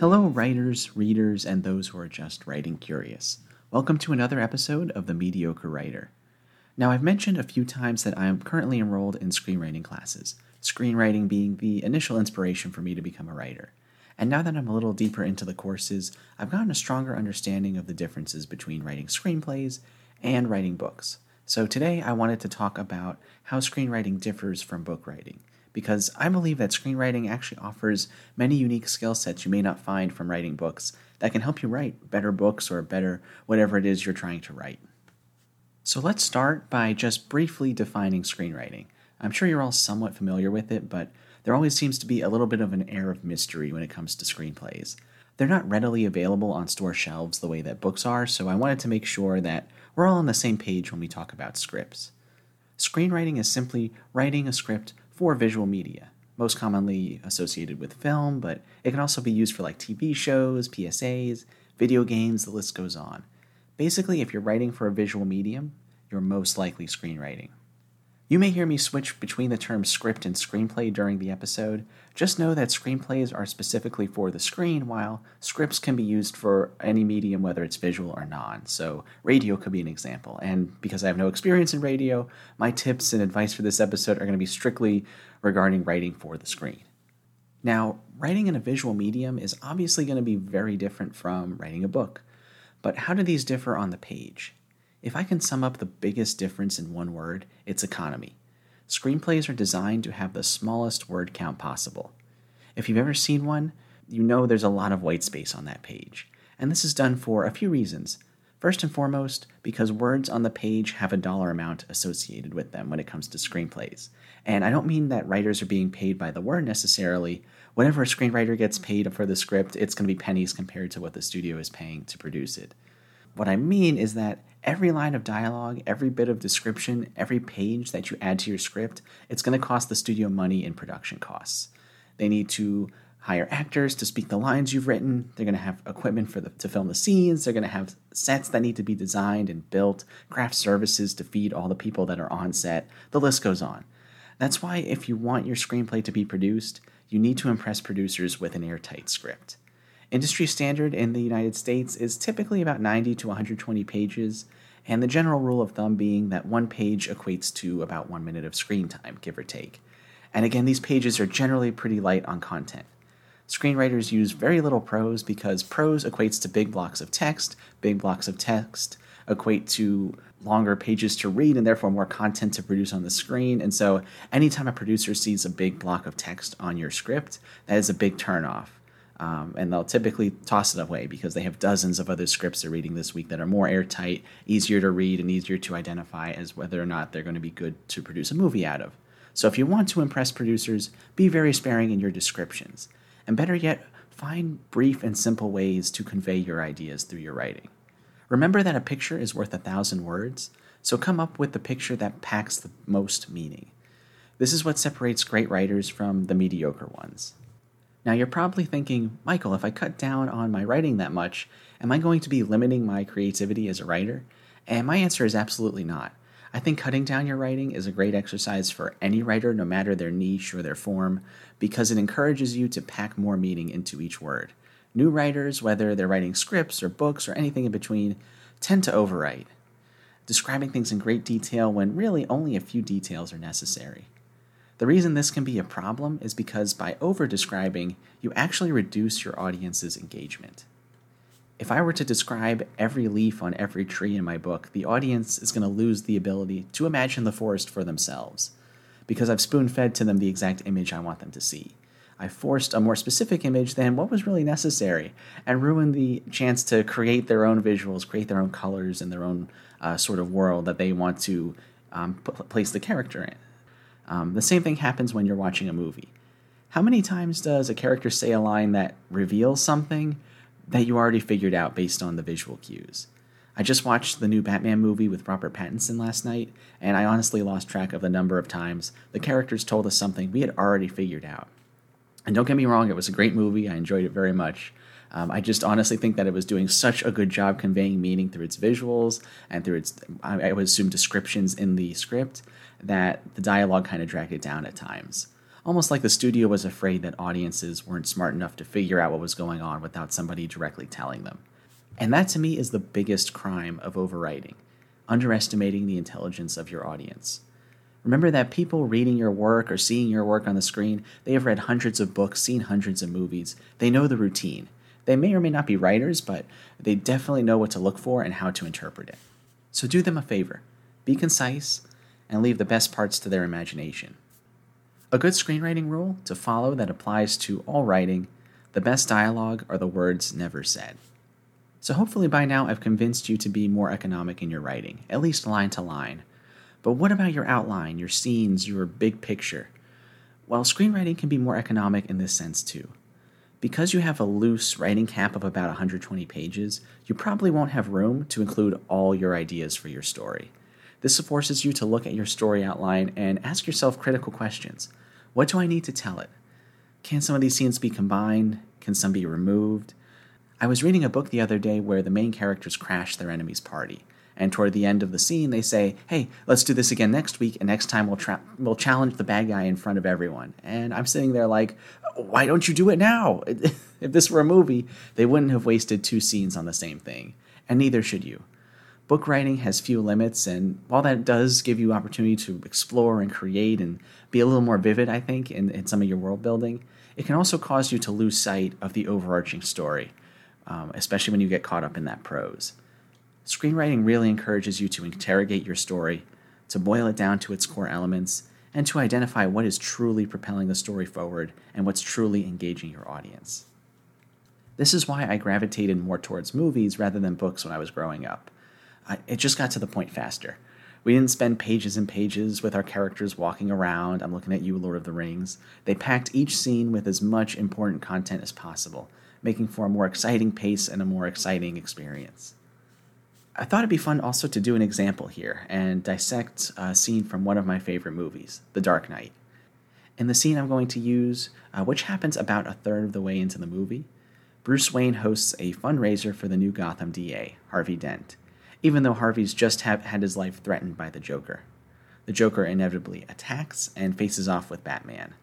Hello, writers, readers, and those who are just writing curious. Welcome to another episode of The Mediocre Writer. Now, I've mentioned a few times that I am currently enrolled in screenwriting classes, screenwriting being the initial inspiration for me to become a writer. And now that I'm a little deeper into the courses, I've gotten a stronger understanding of the differences between writing screenplays and writing books. So today I wanted to talk about how screenwriting differs from book writing because I believe that screenwriting actually offers many unique skill sets you may not find from writing books that can help you write better books or better whatever it is you're trying to write. So let's start by just briefly defining screenwriting. I'm sure you're all somewhat familiar with it, but there always seems to be a little bit of an air of mystery when it comes to screenplays. They're not readily available on store shelves the way that books are, so I wanted to make sure that we're all on the same page when we talk about scripts. Screenwriting is simply writing a script for visual media, most commonly associated with film, but it can also be used for like TV shows, PSAs, video games, the list goes on. Basically, if you're writing for a visual medium, you're most likely screenwriting. You may hear me switch between the terms script and screenplay during the episode. Just know that screenplays are specifically for the screen, while scripts can be used for any medium, whether it's visual or non. So, radio could be an example. And because I have no experience in radio, my tips and advice for this episode are going to be strictly regarding writing for the screen. Now, writing in a visual medium is obviously going to be very different from writing a book. But how do these differ on the page? If I can sum up the biggest difference in one word, it's economy. Screenplays are designed to have the smallest word count possible. If you've ever seen one, you know there's a lot of white space on that page. And this is done for a few reasons. First and foremost, because words on the page have a dollar amount associated with them when it comes to screenplays. And I don't mean that writers are being paid by the word necessarily. Whenever a screenwriter gets paid for the script, it's going to be pennies compared to what the studio is paying to produce it. What I mean is that every line of dialogue, every bit of description, every page that you add to your script, it's going to cost the studio money in production costs. They need to hire actors to speak the lines you've written. They're going to have equipment for the, to film the scenes. They're going to have sets that need to be designed and built, craft services to feed all the people that are on set. The list goes on. That's why if you want your screenplay to be produced, you need to impress producers with an airtight script. Industry standard in the United States is typically about 90 to 120 pages, and the general rule of thumb being that one page equates to about one minute of screen time, give or take. And again, these pages are generally pretty light on content. Screenwriters use very little prose because prose equates to big blocks of text, big blocks of text equate to longer pages to read and therefore more content to produce on the screen. And so, anytime a producer sees a big block of text on your script, that is a big turnoff. Um, and they'll typically toss it away because they have dozens of other scripts they're reading this week that are more airtight, easier to read, and easier to identify as whether or not they're going to be good to produce a movie out of. So if you want to impress producers, be very sparing in your descriptions. And better yet, find brief and simple ways to convey your ideas through your writing. Remember that a picture is worth a thousand words, so come up with the picture that packs the most meaning. This is what separates great writers from the mediocre ones. Now, you're probably thinking, Michael, if I cut down on my writing that much, am I going to be limiting my creativity as a writer? And my answer is absolutely not. I think cutting down your writing is a great exercise for any writer, no matter their niche or their form, because it encourages you to pack more meaning into each word. New writers, whether they're writing scripts or books or anything in between, tend to overwrite, describing things in great detail when really only a few details are necessary. The reason this can be a problem is because by over describing, you actually reduce your audience's engagement. If I were to describe every leaf on every tree in my book, the audience is going to lose the ability to imagine the forest for themselves because I've spoon fed to them the exact image I want them to see. I forced a more specific image than what was really necessary and ruined the chance to create their own visuals, create their own colors and their own uh, sort of world that they want to um, p- place the character in. Um, the same thing happens when you're watching a movie. How many times does a character say a line that reveals something that you already figured out based on the visual cues? I just watched the new Batman movie with Robert Pattinson last night, and I honestly lost track of the number of times the characters told us something we had already figured out. And don't get me wrong, it was a great movie. I enjoyed it very much. Um, I just honestly think that it was doing such a good job conveying meaning through its visuals and through its, I, I would assume, descriptions in the script that the dialogue kind of dragged it down at times. almost like the studio was afraid that audiences weren't smart enough to figure out what was going on without somebody directly telling them. And that to me is the biggest crime of overwriting underestimating the intelligence of your audience. Remember that people reading your work or seeing your work on the screen, they have read hundreds of books, seen hundreds of movies. They know the routine. They may or may not be writers, but they definitely know what to look for and how to interpret it. So do them a favor be concise and leave the best parts to their imagination. A good screenwriting rule to follow that applies to all writing the best dialogue are the words never said. So hopefully by now I've convinced you to be more economic in your writing, at least line to line. But what about your outline, your scenes, your big picture? Well, screenwriting can be more economic in this sense too. Because you have a loose writing cap of about 120 pages, you probably won't have room to include all your ideas for your story. This forces you to look at your story outline and ask yourself critical questions. What do I need to tell it? Can some of these scenes be combined? Can some be removed? I was reading a book the other day where the main characters crash their enemy's party. And toward the end of the scene, they say, "Hey, let's do this again next week, and next time we'll tra- we'll challenge the bad guy in front of everyone." And I'm sitting there like, "Why don't you do it now? if this were a movie, they wouldn't have wasted two scenes on the same thing, and neither should you." Book writing has few limits, and while that does give you opportunity to explore and create and be a little more vivid, I think, in, in some of your world building, it can also cause you to lose sight of the overarching story um, especially when you get caught up in that prose. Screenwriting really encourages you to interrogate your story, to boil it down to its core elements, and to identify what is truly propelling the story forward and what's truly engaging your audience. This is why I gravitated more towards movies rather than books when I was growing up. I, it just got to the point faster. We didn't spend pages and pages with our characters walking around. I'm looking at you, Lord of the Rings. They packed each scene with as much important content as possible, making for a more exciting pace and a more exciting experience. I thought it'd be fun also to do an example here and dissect a scene from one of my favorite movies, The Dark Knight. In the scene I'm going to use, uh, which happens about a third of the way into the movie, Bruce Wayne hosts a fundraiser for the new Gotham DA, Harvey Dent, even though Harvey's just have had his life threatened by the Joker. The Joker inevitably attacks and faces off with Batman.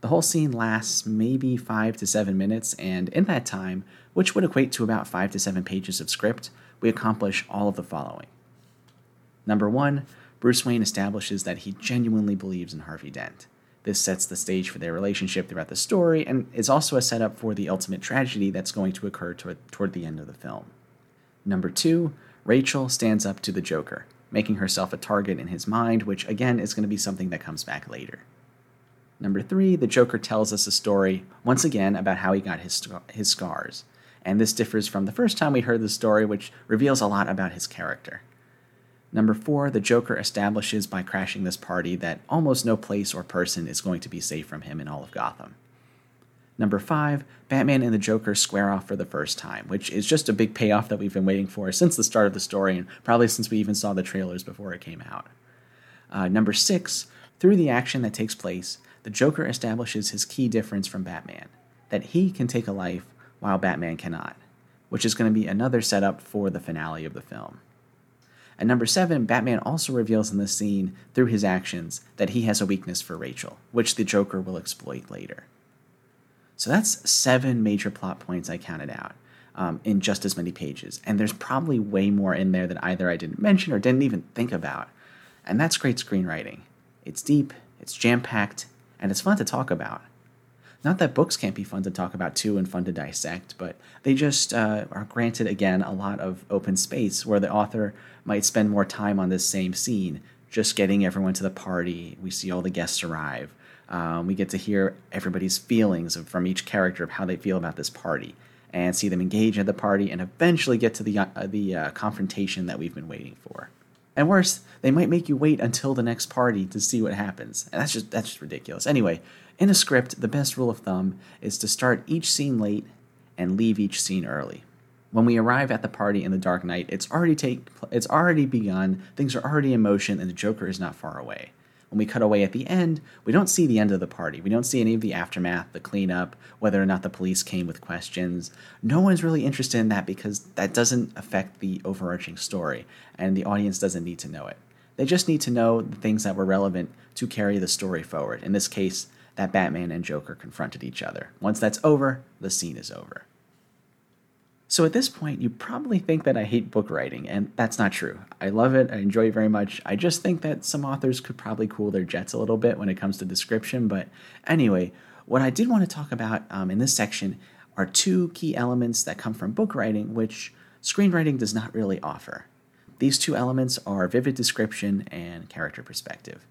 The whole scene lasts maybe five to seven minutes, and in that time, which would equate to about five to seven pages of script, we accomplish all of the following. Number one, Bruce Wayne establishes that he genuinely believes in Harvey Dent. This sets the stage for their relationship throughout the story and is also a setup for the ultimate tragedy that's going to occur toward, toward the end of the film. Number two, Rachel stands up to the Joker, making herself a target in his mind, which again is going to be something that comes back later. Number three, the Joker tells us a story, once again, about how he got his, his scars. And this differs from the first time we heard the story, which reveals a lot about his character. Number four, the Joker establishes by crashing this party that almost no place or person is going to be safe from him in all of Gotham. Number five, Batman and the Joker square off for the first time, which is just a big payoff that we've been waiting for since the start of the story and probably since we even saw the trailers before it came out. Uh, number six, through the action that takes place, the Joker establishes his key difference from Batman that he can take a life while Batman cannot, which is going to be another setup for the finale of the film. At number seven, Batman also reveals in this scene, through his actions, that he has a weakness for Rachel, which the Joker will exploit later. So that's seven major plot points I counted out um, in just as many pages. And there's probably way more in there that either I didn't mention or didn't even think about. And that's great screenwriting. It's deep, it's jam packed, and it's fun to talk about. Not that books can't be fun to talk about too and fun to dissect, but they just uh, are granted, again, a lot of open space where the author might spend more time on this same scene, just getting everyone to the party. We see all the guests arrive. Um, we get to hear everybody's feelings from each character of how they feel about this party and see them engage at the party and eventually get to the, uh, the uh, confrontation that we've been waiting for. And worse, they might make you wait until the next party to see what happens. And that's just that's just ridiculous. Anyway, in a script, the best rule of thumb is to start each scene late and leave each scene early. When we arrive at the party in the Dark Knight, it's already take it's already begun, things are already in motion, and the Joker is not far away. When we cut away at the end, we don't see the end of the party. We don't see any of the aftermath, the cleanup, whether or not the police came with questions. No one's really interested in that because that doesn't affect the overarching story, and the audience doesn't need to know it. They just need to know the things that were relevant to carry the story forward. In this case, that Batman and Joker confronted each other. Once that's over, the scene is over. So at this point, you probably think that I hate book writing, and that's not true. I love it, I enjoy it very much. I just think that some authors could probably cool their jets a little bit when it comes to description. But anyway, what I did want to talk about um, in this section are two key elements that come from book writing, which screenwriting does not really offer. These two elements are vivid description and character perspective.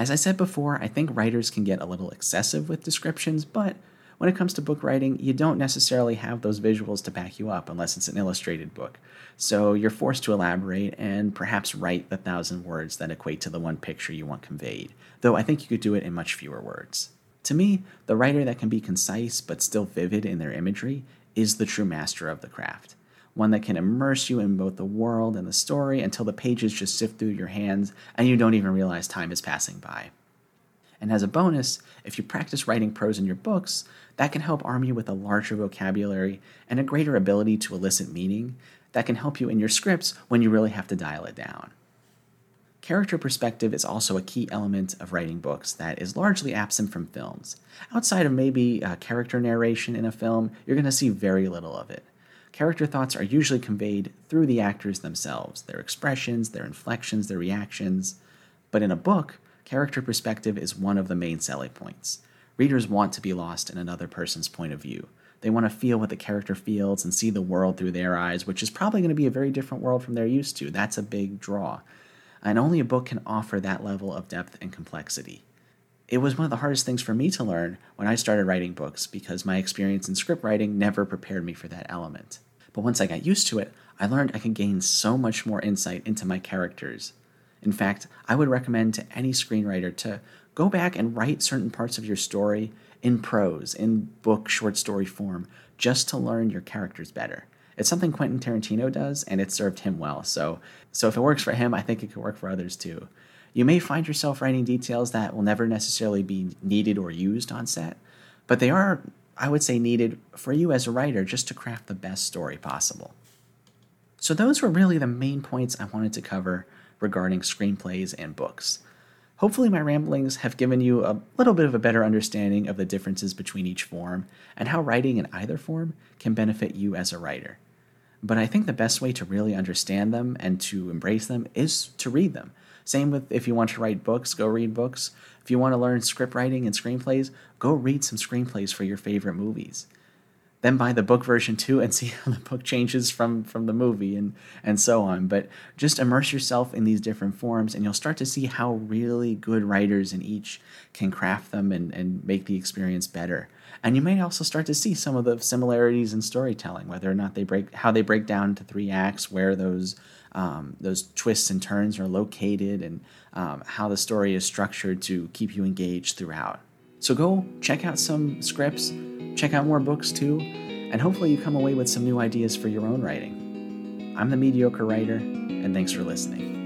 As I said before, I think writers can get a little excessive with descriptions, but when it comes to book writing, you don't necessarily have those visuals to back you up unless it's an illustrated book. So you're forced to elaborate and perhaps write the thousand words that equate to the one picture you want conveyed, though I think you could do it in much fewer words. To me, the writer that can be concise but still vivid in their imagery is the true master of the craft. One that can immerse you in both the world and the story until the pages just sift through your hands and you don't even realize time is passing by. And as a bonus, if you practice writing prose in your books, that can help arm you with a larger vocabulary and a greater ability to elicit meaning that can help you in your scripts when you really have to dial it down. Character perspective is also a key element of writing books that is largely absent from films. Outside of maybe uh, character narration in a film, you're going to see very little of it. Character thoughts are usually conveyed through the actors themselves, their expressions, their inflections, their reactions. But in a book, Character perspective is one of the main selling points. Readers want to be lost in another person's point of view. They want to feel what the character feels and see the world through their eyes, which is probably going to be a very different world from they're used to. That's a big draw. And only a book can offer that level of depth and complexity. It was one of the hardest things for me to learn when I started writing books because my experience in script writing never prepared me for that element. But once I got used to it, I learned I could gain so much more insight into my characters in fact, I would recommend to any screenwriter to go back and write certain parts of your story in prose, in book short story form, just to learn your characters better. It's something Quentin Tarantino does, and it served him well. So, so if it works for him, I think it could work for others too. You may find yourself writing details that will never necessarily be needed or used on set, but they are, I would say, needed for you as a writer just to craft the best story possible. So, those were really the main points I wanted to cover regarding screenplays and books. Hopefully, my ramblings have given you a little bit of a better understanding of the differences between each form and how writing in either form can benefit you as a writer. But I think the best way to really understand them and to embrace them is to read them. Same with if you want to write books, go read books. If you want to learn script writing and screenplays, go read some screenplays for your favorite movies then buy the book version too and see how the book changes from from the movie and and so on. But just immerse yourself in these different forms and you'll start to see how really good writers in each can craft them and, and make the experience better. And you may also start to see some of the similarities in storytelling whether or not they break how they break down into three acts where those um, those twists and turns are located and um, how the story is structured to keep you engaged throughout so go check out some scripts Check out more books too, and hopefully you come away with some new ideas for your own writing. I'm the Mediocre Writer, and thanks for listening.